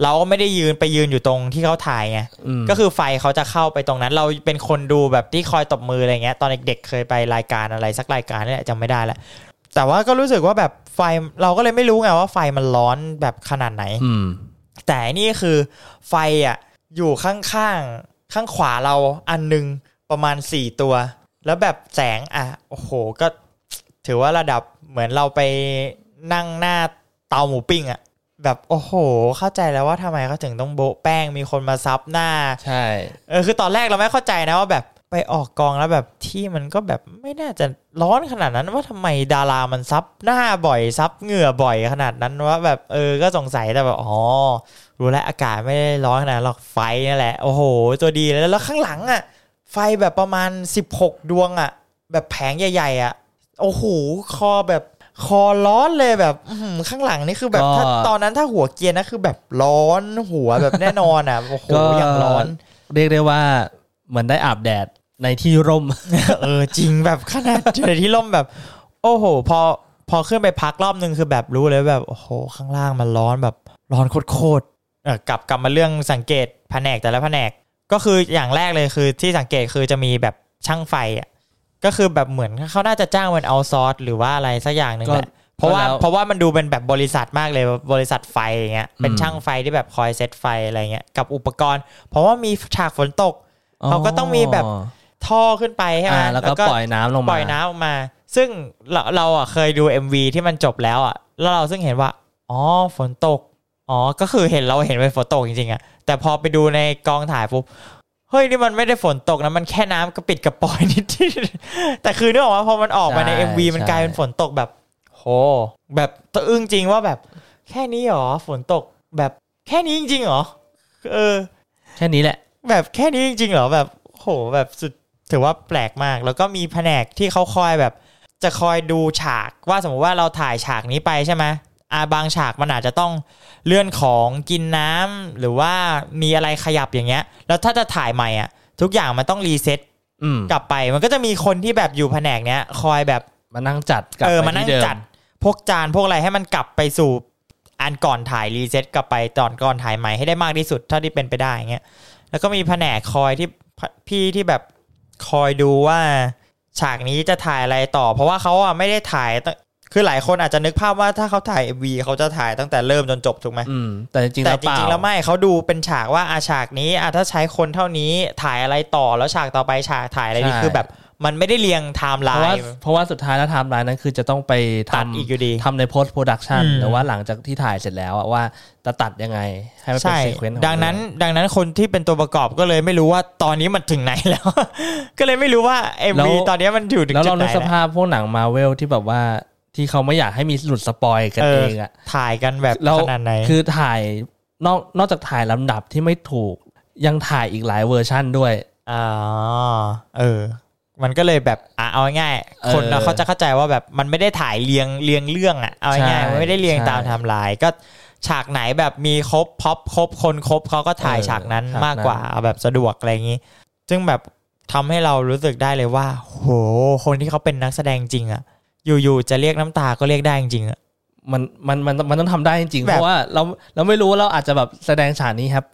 เราก็ไม่ได้ยืนไปยืนอยู่ตรงที่เขาถ่ายไงอืมก็คือไฟเขาจะเข้าไปตรงนั้น เราเป็นคนดูแบบที่คอยตบมืออะไรเงี้ย ตอนเด็กๆเคยไปรายการอะไรสักรายการนี่แหละจำไม่ได้แล้วแต่ว่าก็รู้สึกว่าแบบไฟเราก็เลยไม่รู้ไงว่าไฟมันร้อนแบบขนาดไหนอืมแต่นี่คือไฟอะอยู่ข้างๆข้างขวาเราอันหนึงประมาณสี่ตัว แล้วแบบแสงอะโอ้โหก็ถือว่าระดับเหมือนเราไปนั่งหน้าเตาหมูปิ้งอะ แบบโอ้โห เข้าใจแล้วว่าทำไมเขาถึงต้องโบะแป้งมีคนมาซับหน้า ใช่เออคือตอนแรกเราไม่เข้าใจนะว่าแบบไปออกกองแล้วแบบที่มันก็แบบไม่น่าจะร้อนขนาดนั้นว่าทำไมดารามันซับหน้าบ่อยซับเหงื่อบ่อยขนาดนั้นว่าแบบเออก็สงสัยแต่แบบอ๋อรู้แล้วอากาศไม่ได้ร้อนขนาดนั้นหรอกไฟนั่นแหละโอ้โห ตัวดีเลยแล้วข้างหลังอะ ไฟแบบประมาณ 16 ดวงอะ แบบแผงใหญ่ๆอะโอ้โหคอแบบ คอร้อนเลยแบบอื้อหือข้างหลังนี่คือแบบถ้าตอนนั้นถ้าหัวเกียร์นะคือแบบร้อนหัวแบบแน่นอนอะโอ้โหอย่างร้อน เรียกได้ว่าเหมือนได้อาบแดดในที่ร่ม เออจริงแบบขนาดเจอที่ล่มแบบ โอ้โห พอพอขึ้นไปพักรอบนึงคือแบบรู้เลยแบบโอ้โหข้างล่างมันร้อนแบบร้อนโคตรๆเออกลับกลับมาเรื่องสังเกตแผนกแต่ละแผนก ก็คืออย่างแรกเลยคือที่สังเกตคือจะมีแบบช่างไฟอะ ก็คือแบบเหมือนเขาน่าจะจ้างเป็นเอาซอร์หรือว่าอะไรสักอย่างหนึ่งก็แหละเพราะว่าแล้วเพราะว่ามันดูเป็นแบบบริษัทมากเลยบริษัทไฟอย่างเงี้ยเป็นอืมช่างไฟที่แบบคอยเซตไฟอะไรเงี้ยกับอุปกรณ์ เพราะว่ามีฉากฝนตกเขาก็ต้องมีแบบท่อขึ้นไปใช่ไหมอ่าแล้วก็ปล่อยน้ำลงมาปล่อยน้ำออกมา ซึ่งเราเราอะเคยดู MV ที่มันจบแล้วอะแล้วเราซึ่งเห็นว่าอ๋อฝนตกอ๋อก็คือเห็นเราเห็นเป็นฝนตกจริงๆอะแต่พอไปดูในกองถ่ายปุ๊บ เฮ้ยนี่มันไม่ได้ฝนตกนะมันแค่น้ำกระปิดกระปอยนิดที่แต่คือนึกออกว่าพอมันออกมาในใช่ MV มันใช่กลายเป็นฝนตกแบบโหแบบตะอึ้งจริงว่าแบบ แค่นี้เหรอฝนตกแบบแค่นี้จริงๆเหรอเออ แค่นี้แหละ แบบแค่นี้จริงๆเหรอแบบโหแบบสุดถือว่าแปลกมาก แล้วก็มีแผนกที่เขาคอยแบบ จะคอยดูฉากว่าสมมติว่าเราถ่ายฉากนี้ไปใช่ไหมอาบางฉากมันอาจจะต้อง เลื่อนของกินน้ำหรือว่ามีอะไรขยับอย่างเงี้ย แล้วถ้าจะถ่ายใหม่อะ ทุกอย่างมันต้องรีเซ็ตอืมกลับไปมันก็จะมีคนที่แบบอยู่แผนกเนี้ย คอยแบบมานั่งจัดกลับเออไปมานั่งที่เดิมจัด พวกจานพวกอะไรให้มันกลับไปสู่อันก่อนถ่ายรีเซ็ตกลับไปตอนก่อนถ่ายใหม่ให้ได้มากที่สุดเท่าที่เป็นไปได้อย่างเงี้ยแล้วก็มีแผนกคอยที่พพี่ที่แบบคอยดูว่า ฉากนี้จะถ่ายอะไรต่อ เพราะว่าเขาอะไม่ได้ถ่ายตั้ง คือหลายคนอาจจะนึกภาพว่าถ้าเขาถ่าย MV เขาจะถ่ายตั้งแต่เริ่มจนจบถูกไหมอืมแต่จริงๆแต่แล้วจเปล่าริงๆแล้วไม่เขาดูเป็นฉากว่าอาฉากนี้อะถ้าใช้คนเท่านี้ถ่ายอะไรต่อแล้วฉากต่อไปฉากถ่ายอะไรนี่คือแบบมันไม่ได้เรียงไทม์ไลเพราะว่าเพราะว่าสุดท้ายแล้วไทม์ไลน์นั้นคือจะต้องไปตัดทำอีกอยู่ดีทำใน post production อืมหรือว่าหลังจากที่ถ่ายเสร็จแล้วอะว่าจะตัดยังไง ให้มันเป็นใช่ sequence ดังนั้น ดังนั้นคนที่เป็นตัวประกอบก็เลยไม่รู้ว่าตอนนี้มันถึงไหนแล้ว ก็เลยไม่รู้ว่า MV ตอนนี้มันอยู่ถึงจุดไหนแล้ว แล้วเราดไหนนึกสภาพพวกหนังมาเวลที่แบบว่า ที่เขาไม่อยากให้มีหลุด spoil กันเออเองอะถ่ายกันแบบแล้วขนาดไหนคือถ่ายนอกนอกจากถ่ายลำดับที่ไม่ถูก ยังถ่ายอีกหลายเวอร์ชั่นด้วยอ๋อเออ มันก็เลยแบบอะเอาง่ายๆเออคนเราเขาจะเข้าใจว่าแบบมันไม่ได้ถ่ายเรียงเรียงเรื่องอะเอาง่ายใช่ๆมันไม่ได้เรียงใช่ตามไทม์ไลน์ก็ฉากไหนแบบมีครบพ็อปครบคนครบเขาก็ถ่ายเออฉากนั้นฉากนั้นมากกว่าเอาแบบสะดวกอะไรอย่างนี้ ซึ่งแบบทำให้เรารู้สึกได้เลยว่า โห คนที่เขาเป็นนักแสดงจริงอะ อยู่ๆจะเรียกน้ำตาก็เรียกได้จริงๆอะมันมันมันมันต้องทำได้จริงๆแบบเพราะว่าเราเราไม่รู้ว่าเราอาจจะแบบแสดงฉากนี้ครับ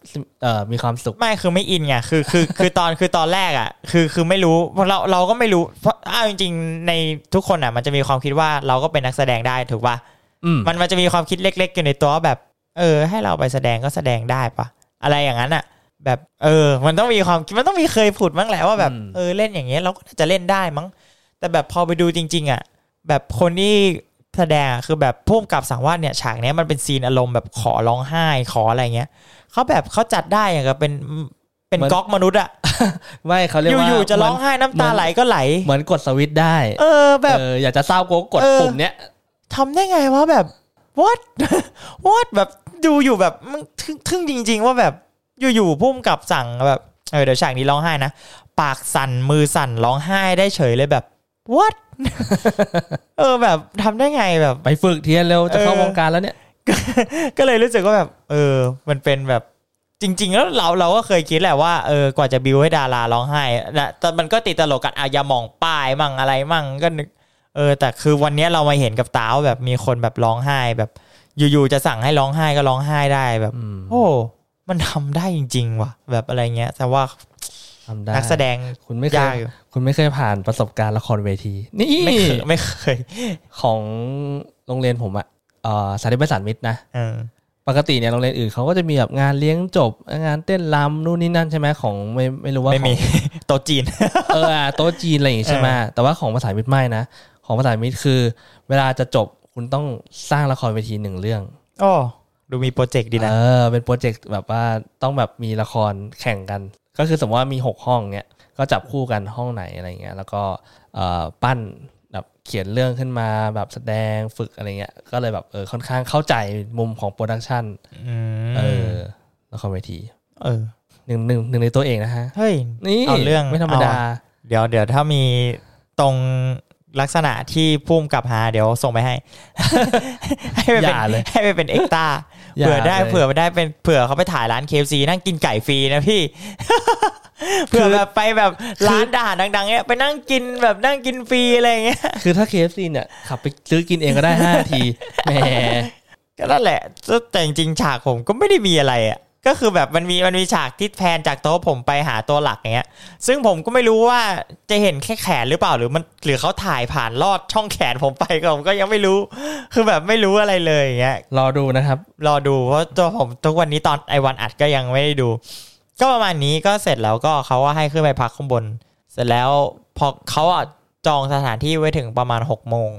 เอ่อมีความสุขไม่คือไม่อินไงคือคือคือตอนคือตอนแรกอะคือคือไม่รู้เพราะเราเราก็ไม่รู้เพราะอ้าวจริง ๆ ในทุกคนอะ มันจะมีความคิดว่าเราก็เป็นนักแสดงได้ถูกป่ะอืมมันมันจะมีความคิดเล็ก ๆ อยู่ในตัวว่าแบบ เออ ให้เราไปแสดงก็แสดงได้ปะอะไรอย่างนั้นอะ แบบเออ มันต้องมีความมันต้องมีเคยผุดมั้งแหละว่าแบบอืมเออเล่นอย่างเงี้ยเราก็น่าจะเล่นได้มั้ง แต่แบบพอไปดูจริง ๆ อะ แบบคนที่แสดงอะคือแบบพุ่มกับสั่งว่าเนี่ยฉากเนี้ยมันเป็นซีนอารมณ์แบบขอร้องไห้ขออะไรเงี้ยเขาแบบเขาจัดได้อย่างกับเป็นเป็นก๊อกมนุษย์อะไม่เขาเรียกว่าอยู่ๆจะร้องไห้น้ำตาไหลก็ไหล เหมือนกดสวิตช์ได้ เออแบบเอออยากจะเศร้าก็กดเออปุ่มเนี้ยทำได้ไงวะแบบ what what แบบดูอยู่แบบมันทึ่งทึ่งจริง ๆ ว่าแบบอยู่ๆพุ่มกับสั่งแบบเออเดี๋ยวฉากนี้ร้องไห้นะปากสั่นมือสั่นร้องไห้ได้เฉยเลยแบบ what เออแบบทำได้ไงแบบ ไปฝึกเทียนเร็วจะเข้าเออวงการแล้วเนี่ย ก็เลยรู้สึกว่าแบบ เออ มันเป็นแบบจริง ๆ แล้วเราเราก็เคยคิดแหละว่าเออกว่าจะบิวให้ดาราร้องไห้นะแต่มันก็ติดตลกกันอายาหมองป้ายมั่งอะไรมั่งก็นึกเออ แต่คือวันเนี้ยเรามาเห็นกับตาว่าแบบมีคนแบบร้องไห้แบบ อยู่ๆจะสั่งให้ร้องไห้ก็ร้องไห้ได้แบบอืมโอ้ มันทำได้จริง ๆ ว่ะ แบบอะไรเงี้ยแต่ว่าทำได้ นักแสดงคุณไม่เคยายกอยู่คุณไม่เคยผ่านประสบการณ์ละครเวที นี่ไม่เคยไม่เคย ของโรงเรียนผมอะเอ่อสาธิตประสานมิตรนะเออปกติเนี่ยโรงเรียนอื่นเขาก็จะมีแบบงานเลี้ยงจบ งานเต้นรำนู่นนี่นั่นใช่ไหมของไม่ไม่รู้ว่าไม่มีของโต๊ะจีน เอออะโต๊ะจีนอะไรอย่างงี้ใช่ไหมแต่ว่าของภาษามิตรไม่นะของภาษามิตรคือ เวลาจะจบคุณต้องสร้างละครเวทีหนึ่งเรื่องโอ้ดูมี project ดีนะเออเป็น project แบบว่าต้องแบบมีละครแข่งกัน ก็คือสมมติว่ามีหกห้องเนี้ยก็จับคู่กันห้องไหนอะไรเงี้ยแล้วก็เอ่อปั้นแบบเขียนเรื่องขึ้นมาแบบแสดงฝึกอะไรเงี้ยก็เลยแบบเออค่อนข้างเข้าใจมุมของ production อืมเออละครเวทีเออหนึ่งหนึ่งหนึ่งในตัวเองนะฮะเฮ้ยนี่เอาเรื่องไม่ธรรมดาเอาเดี๋ยวเดี๋ยวถ้ามีตรงลักษณะที่ผู้กำกับหาเดี๋ยวส่งไปให้ ให้ไปอเป็นย่าเลยให้ไปเป็นเอ็กตาอย่า เผื่อได้เลยเผื่อไปได้เป็นเผื่อเขาไปถ่ายร้าน KFC นั่งกินไก่ฟรีนะพี่เผื่อแบบไปแบบร้านด่านดังๆเนี้ยไปนั่งกินแบบนั่งกินฟรีอะไรอย่างเงี้ยคือถ้า KFC เนี่ยขับไปซื้อกินเองก็ได้ห้านาทีแหมก็นั่นแหละแต่จริงๆฉากผมก็ไม่ได้มีอะไรอะ ก็คือแบบมันมีมันมีฉากที่ pan จากโต๊ะผมไปหาตัวหลักอย่างเงี้ย ซึ่งผมก็ไม่รู้ว่าจะเห็นแค่แขนหรือเปล่าหรือมันหรือเขาถ่ายผ่านลอดช่องแขนผมไปก็ผมก็ยังไม่รู้ คือแบบไม่รู้อะไรเลยอย่างเงี้ยรอดูนะครับ รอดูเพราะตัวผมทุกวันนี้ตอนไอวันอัดก็ยังไม่ได้ดู ก็ประมาณนี้ก็เสร็จแล้วก็เขาว่าให้ขึ้นไปพักข้างบน เสร็จแล้วพอเขาอะจองสถานที่ไว้ถึงประมาณหกโมง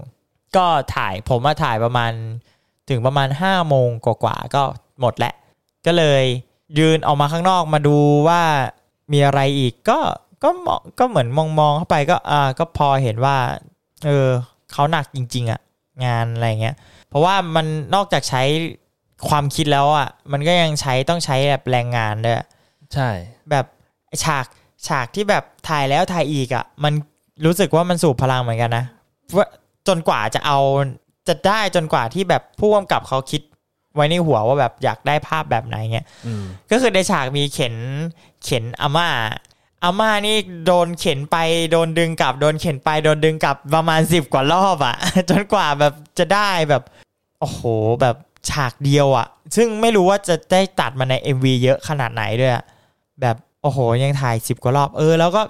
ก็ถ่ายผมมาถ่ายประมาณถึงประมาณห้าโมงกว่าๆก็หมดแล้ว ก็เลยยืนออกมาข้างนอกมาดูว่ามีอะไรอีกก็ก็มองก็เหมือนมองมองๆเข้าไปก็อ่าก็พอเห็นว่า เออเขาหนักจริง ๆอะงานอะไรเงี้ย เพราะว่ามันนอกจากใช้ความคิดแล้วอะ มันก็ยังใช้ต้องใช้แบบแรงงานด้วยใช่ แบบฉากฉากที่แบบถ่ายแล้วถ่ายอีกอะ มันรู้สึกว่ามันสูบพลังเหมือนกันนะว่าจนกว่าจะเอาจะได้จนกว่าที่แบบผู้กำกับเขาคิด ไว้ในหัวว่าแบบอยากได้ภาพแบบไหนเงี้ยอืมก็คือในฉากมีเข็นเข็นอาม่าอาม่านี่โดนเข็นไปโดนดึงกลับ โดนเข็นไปโดนดึงกลับประมาณสิบกว่ารอบอะจนกว่าแบบจะได้แบบโอ้โหแบบฉากเดียวอะซึ่งไม่รู้ว่าจะได้ตัดมาใน MV เยอะขนาดไหนด้วยอะแบบโอ้โหยังถ่ายสิบกว่ารอบเออ แล้วก็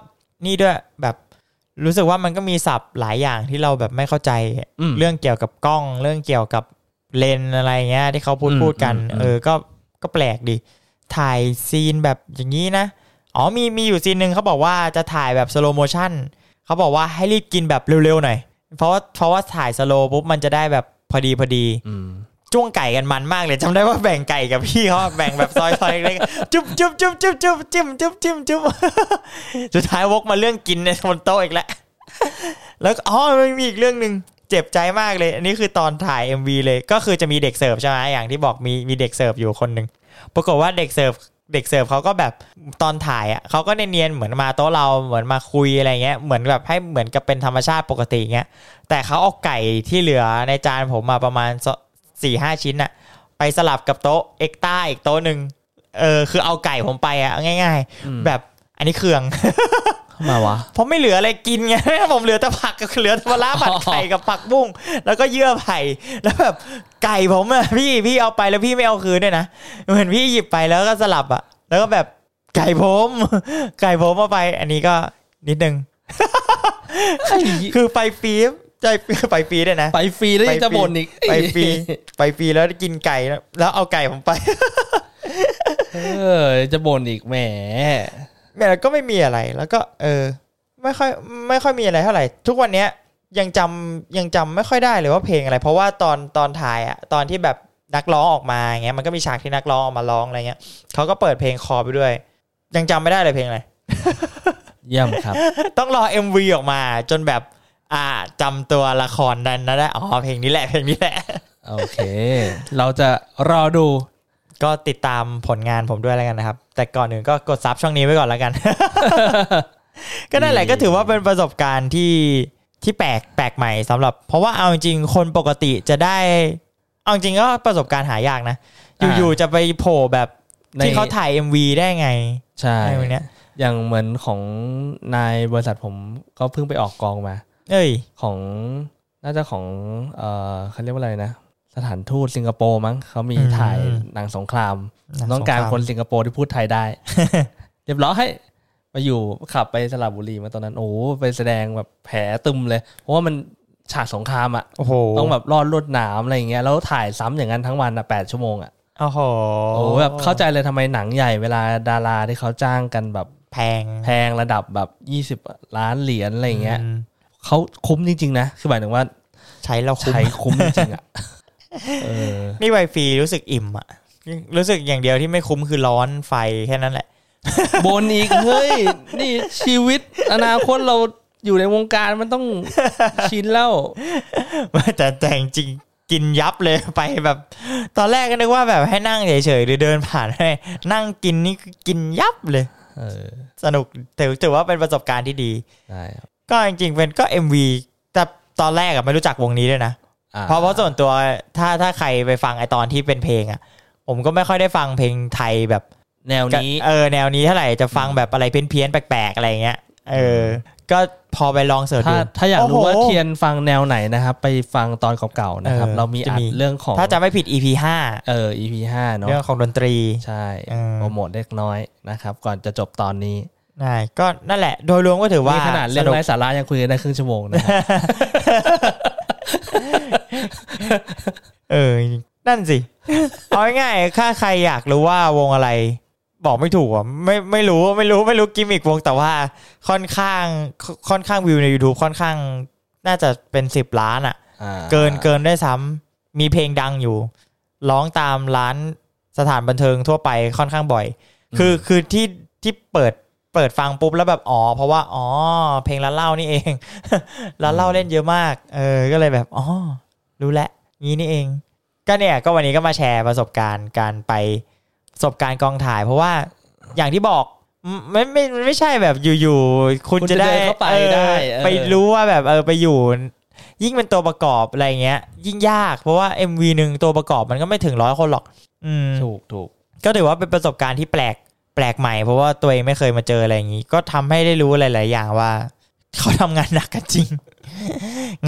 นี่ด้วยแบบรู้สึกว่ามันก็มีศัพท์หลายอย่างที่เราแบบไม่เข้าใจอืมเรื่องเกี่ยวกับกล้อง เรื่องเกี่ยวกับ เลนส์อะไรเงี้ย ที่เขาพูดอืมพูดกันอืมเออก็ก็แปลกดี ถ่าย scene แบบอย่างนี้นะ อ๋อมีมีอยู่ scene หนึ่งเขาบอกว่าจะถ่ายแบบ slow motion เขาบอกว่าให้รีบกินแบบเร็วๆหน่อย เพราะว่าเพราะว่าถ่าย slow ปุ๊บมันจะได้แบบพอดีพอดีอืมจ้วงไก่กันมันมากเลยจำได้ว่าแบ่งไก่กับพี่เขาอะแบ่งแบบซอยซอยเล็กๆจุ๊บจุ๊บจุ๊บจุ๊บจุ๊บจิ้มจุ๊บจิ้มจุ๊บสุดท้ายวกมาเรื่องกินในบนโต๊ะอีกแล้วแล้วก็อ๋อมันมีอีกเรื่องหนึ่ง เจ็บใจมากเลย อันนี้คือตอนถ่าย MV เลย ก็คือจะมีเด็กเสิร์ฟใช่ไหมอย่างที่บอกมีมีเด็กเสิร์ฟอยู่คนหนึ่งปรากฏว่าเด็กเสิร์ฟเด็กเสิร์ฟเขาก็แบบตอนถ่ายอะเขาก็เนียนๆเหมือนมาโต๊ะเราเหมือนมาคุยอะไรเงี้ยเหมือนแบบให้เหมือนกับเป็นธรรมชาติปกติเงี้ยแต่เขาเอาไก่ที่เหลือในจานผมมาประมาณสี่ห้าชิ้นอะไปสลับกับโต๊ะเอ็กต้าอีกโต๊ะหนึ่งเออคือเอาไก่ผมไปอะง่ายอืมๆแบบอันนี้เคือง เข้ามาวะผมไม่เหลืออะไรกินไงผมเหลือแต่ผักกับเหลือแต่ปลาร้าผัดไข่กับผักบุ้งแล้วก็เยื่อไผ่แล้วแบบไก่ผมอะพี่พี่เอาไปแล้วพี่ไม่เอาคืนด้วยนะเหมือนพี่หยิบไปแล้วก็สลับอะแล้วก็แบบไก่ผม ไก่ผมเอาไป อันนี้ก็นิดนึงคือไปฟรีใจไปฟรีด้วยนะ ไปฟรีแล้วยังจะบ่นอีกไปฟรีไปฟรีแล้วกินไก่แล้วแล้วเอาไก่ผมไป เออจะบ่นอีกแหม แม่ก็ไม่มีอะไร แล้วก็ เออ ไม่ค่อยไม่ค่อยมีอะไรเท่าไหร่ ทุกวันเนี้ยยังจำยังจำไม่ค่อยได้เลยว่าเพลงอะไร เพราะว่าตอนตอนถ่ายอะตอนที่แบบนักร้องออกมาอย่างเงี้ยมันก็มีฉากที่นักร้องออกมาร้องอะไรเงี้ยเขาก็เปิดเพลงคอไปด้วย ยังจำไม่ได้เลยเพลงอะไรเยี่ยมครับ ต้องรอ MV ออกมาจนแบบ อ่าจำตัวละครนั้นนะได้อ๋อเพลงนี้แหละเพลงนี้แหละ โอเค เราจะรอดู ก็ติดตามผลงานผมด้วยแล้วกันนะครับ แต่ก่อนอื่นก็กดซับช่องนี้ไว้ก่อนแล้วกัน ก็นั่นแหละดีก็ถือว่าเป็นประสบการณ์ที่ที่แปลกแปลกใหม่สำหรับ เพราะว่าเอาจริงๆคนปกติจะได้ เอาจริงก็ประสบการณ์หายากนะ อยู่ๆจะไปโผล่แบบในที่เขาถ่าย MV ได้ไง ใช่อะไรแบบเนี้ยอย่างเหมือนของนายบริษัทผมก็เพิ่งไปออกกองมา เอ้ย ของน่าจะของเอ่อเขาเรียกว่าอะไรนะ สถานทูตสิงคโปร์มั้งเขามีอืมถ่ายหนังสงครามหนังต้องการสงครามคนสิงคโปร์ที่พูดไทยได้ เรียบร้อยมาอยู่ขับไปสระบุรีมาตอนนั้น โอ้โหไปแสดงแบบแผลตึมเลย เพราะว่ามันฉากสงครามอะโอ้โหต้องแบบรอดลวดหนามอะไรอย่างเงี้ยแล้วถ่ายซ้ำอย่างนั้นทั้งวันอะแปดชั่วโมงอะโอ้โหโอ้โหแบบเข้าใจเลยทำไมหนังใหญ่เวลาดาราที่เขาจ้างกันแบบแพงแพงระดับแบบยี่สิบล้านเหรียญอะไรอย่างเงี้ยมเขาคุ้มจริงๆนะคือหมายถึงว่า ใช้เราคุ้มใช้คุ้มจริงๆอะเออ นี่ไวฟรีรู้สึกอิ่มอะรู้สึกอย่างเดียวที่ไม่คุ้มคือร้อนไฟแค่นั้นแหละ บนอีกเฮ้ย นี่ชีวิตอนาคตเราอยู่ในวงการมันต้องชินแล้วแต่แต่จริงๆกินยับเลยไปแบบ ตอนแรกก็นึกว่าแบบให้นั่งเฉยๆหรือเดินผ่านให้นั่งกินนี่คือกินยับเลยเออสนุกถือถือว่าเป็นประสบการณ์ที่ดีได้ครับก็จริงๆเป็นก็ MV แต่ตอนแรกอะไม่รู้จักวงนี้ด้วยนะอ่ เพราะเพราะส่วนตัวถ้าถ้าใครไปฟังไอตอนที่เป็นเพลงอะผมก็ไม่ค่อยได้ฟังเพลงไทยแบบ แนวนี้เออแนวนี้เท่าไหร่จะฟังแบบอะไรเพี้ยนๆแปลกๆอะไรเงี้ยเออ ก็พอไปลองเสิร์ชถ้าดูถ้าอยากรู้โอ้โหว่าเทียนฟังแนวไหนนะครับ ไปฟังตอนเก่าๆนะครับเออเรามีจะอัดมีเรื่องของ ถ้าจะไม่ผิด EP ห้าเออ EP ห้าเนาะเรื่องของดนตรี ใช่เออโปรโมทเล็กน้อยนะครับ ก่อนจะจบตอนนี้ได้ก็นั่นแหละ โดยรวมก็ถือว่านี่ขนาดเรื่องสนุกไร้สาระยังคุยกันได้ครึ่งชั่วโมงนะครับ เออ นั่นสิ เอาง่ายๆถ้าใครอยากรู้ว่าวงอะไร บอกไม่ถูกอะไม่ไม่รู้ไม่รู้ไม่รู้กิมมิกวงแต่ว่าค่อนข้างค่อนข้างวิวใน YouTube ค่อนข้าง น่าจะเป็นสิบล้านอะอ่าเกินเกินได้วยซ้ำมีเพลงดังอยู่ ร้องตามร้านสถานบันเทิงทั่วไปค่อนข้างบ่อย คือคือที่ที่เปิด เปิดฟังปุ๊บแล้วแบบอ๋อเพราะว่าอ๋อเพลงร้านเหล้านี่เองร้านเหล้าเล่นเยอะมาก เออก็เลยแบบอ๋อรู้แล้วงี้นี่เอง ก็เนี่ยก็วันนี้ก็มาแชร์ประสบการณ์การไปประสบการณ์กองถ่าย เพราะว่าอย่างที่บอกไม่ไม่ไม่ไม่ใช่แบบอยู่ๆคุณคุณจะจะได้เดินเข้าไปออได้เออไปรู้ว่าแบบเออไปอยู่ ยิ่งเป็นตัวประกอบอะไรเงี้ย ยิ่งยากเพราะว่า MV หนึ่งตัวประกอบมันก็ไม่ถึงร้อยคนหรอก อืมถูกถูกก็ถือว่าเป็นประสบการณ์ที่แปลกแปลกใหม่เพราะว่าตัวเองไม่เคยมาเจออะไรอย่างนี้ ก็ทำให้ได้รู้หลาย ๆ อย่างว่าเขาทำงานหนักกันจริง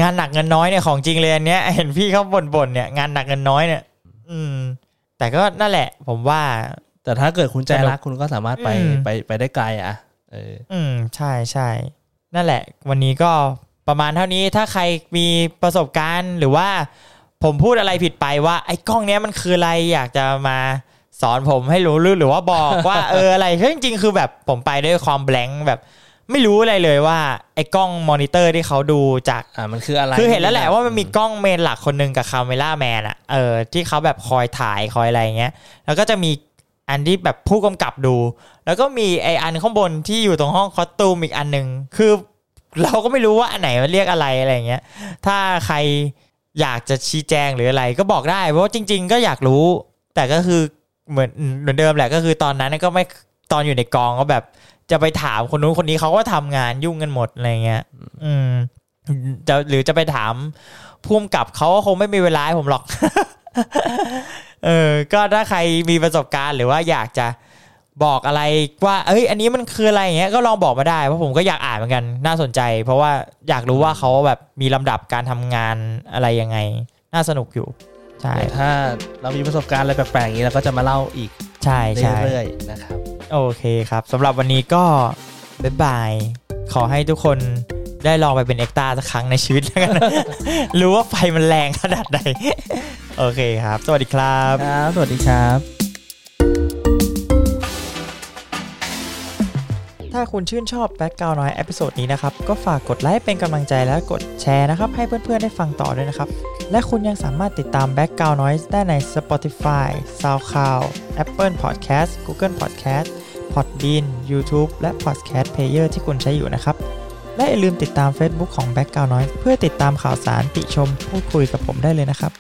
งานหนักเงินน้อยเนี่ยของจริงเลยอันเนี้ย เห็นพี่เขาบ่นๆเนี่ยงานหนักเงินน้อยเนี่ย อืม แต่ก็นั่นแหละ ผมว่า แต่ถ้าเกิดคุณใจรักคุณก็สามารถไปอืมไปไปได้ไกลอะเออ อืม ใช่ใช่นั่นแหละ วันนี้ก็ประมาณเท่านี้ถ้าใครมีประสบการณ์หรือว่าผมพูดอะไรผิดไปว่าไอ้กล้องเนี้ยมันคืออะไรอยากจะมา สอนผมให้รู้หรือหรือว่าบอกว่าเอออะไรเฮ้ยจริงๆคือแบบผมไปด้วยความแบงค์แบบไม่รู้อะไรเลยว่าไอ้กล้องมอนิเตอร์ที่เขาดูจากอ่ามันคืออะไรคือเห็นแล้วแหละว่ามันมีกล้อง main หลักคนหนึ่งกับ cameraman อะเออที่เขาแบบคอยถ่ายคอยอะไรอย่างเงี้ย แล้วก็จะมีอันที่แบบผู้กำกับดู แล้วก็มีไอ้อันข้างบนที่อยู่ตรงห้อง costume อีกอันหนึ่งคือเราก็ไม่รู้ว่าอันไหนมันเรียกอะไรอะไรอย่างเงี้ย ถ้าใครอยากจะชี้แจงหรืออะไรก็บอกได้เพราะว่าจริง ๆ ก็อยากรู้ แต่ก็คือ เหมือนเหมือนเดิมแหละก็คือตอนนั้นก็ไม่ตอนอยู่ในกองก็แบบ จะไปถามคนนู้นคนนี้เขาก็ทำงานยุ่งกันหมดอะไรเงี้ย อืมจะหรือจะไปถามพุ่มกับเขาก็คงไม่มีเวลาให้ผมหรอก เออ ก็ถ้าใครมีประสบการณ์หรือว่าอยากจะบอกอะไรว่า เอ้ย อันนี้มันคืออะไรอย่างเงี้ย ก็ลองบอกมาได้ เพราะผมก็อยากอ่านเหมือนกัน น่าสนใจ เพราะว่าอยากรู้ว่าเขาแบบมีลำดับการทำงานอะไรยังไง น่าสนุกอยู่ ใช่แต่ถ้าเรามีประสบการณ์อะไรแปลกๆอย่างนี้เราก็จะมาเล่าอีกใช่ใช่เรื่อยๆนะครับ โอเคครับสำหรับวันนี้ก็บ๊ายบาย ขอให้ทุกคนได้ลองไปเป็นเอ็กตาสักครั้งในชีวิตแล้วกัน รู้ว่าไฟมันแรงขนาดไหน โอเคครับ สวัสดีครับ ครับ สวัสดีครับ ถ้าคุณชื่นชอบ Background Noise episode นี้นะครับ ก็ฝากกดไลค์เป็นกำลังใจและกดแชร์นะครับ ให้เพื่อนๆได้ฟังต่อด้วยนะครับ และคุณยังสามารถติดตาม Background Noise ได้ใน Spotify, SoundCloud, Apple Podcast, Google Podcast, Podbean, YouTube และ Podcast Player ที่คุณใช้อยู่นะครับ และอย่าลืมติดตาม Facebook ของ Background Noise เพื่อติดตามข่าวสารติชมพูดคุยกับผมได้เลยนะครับ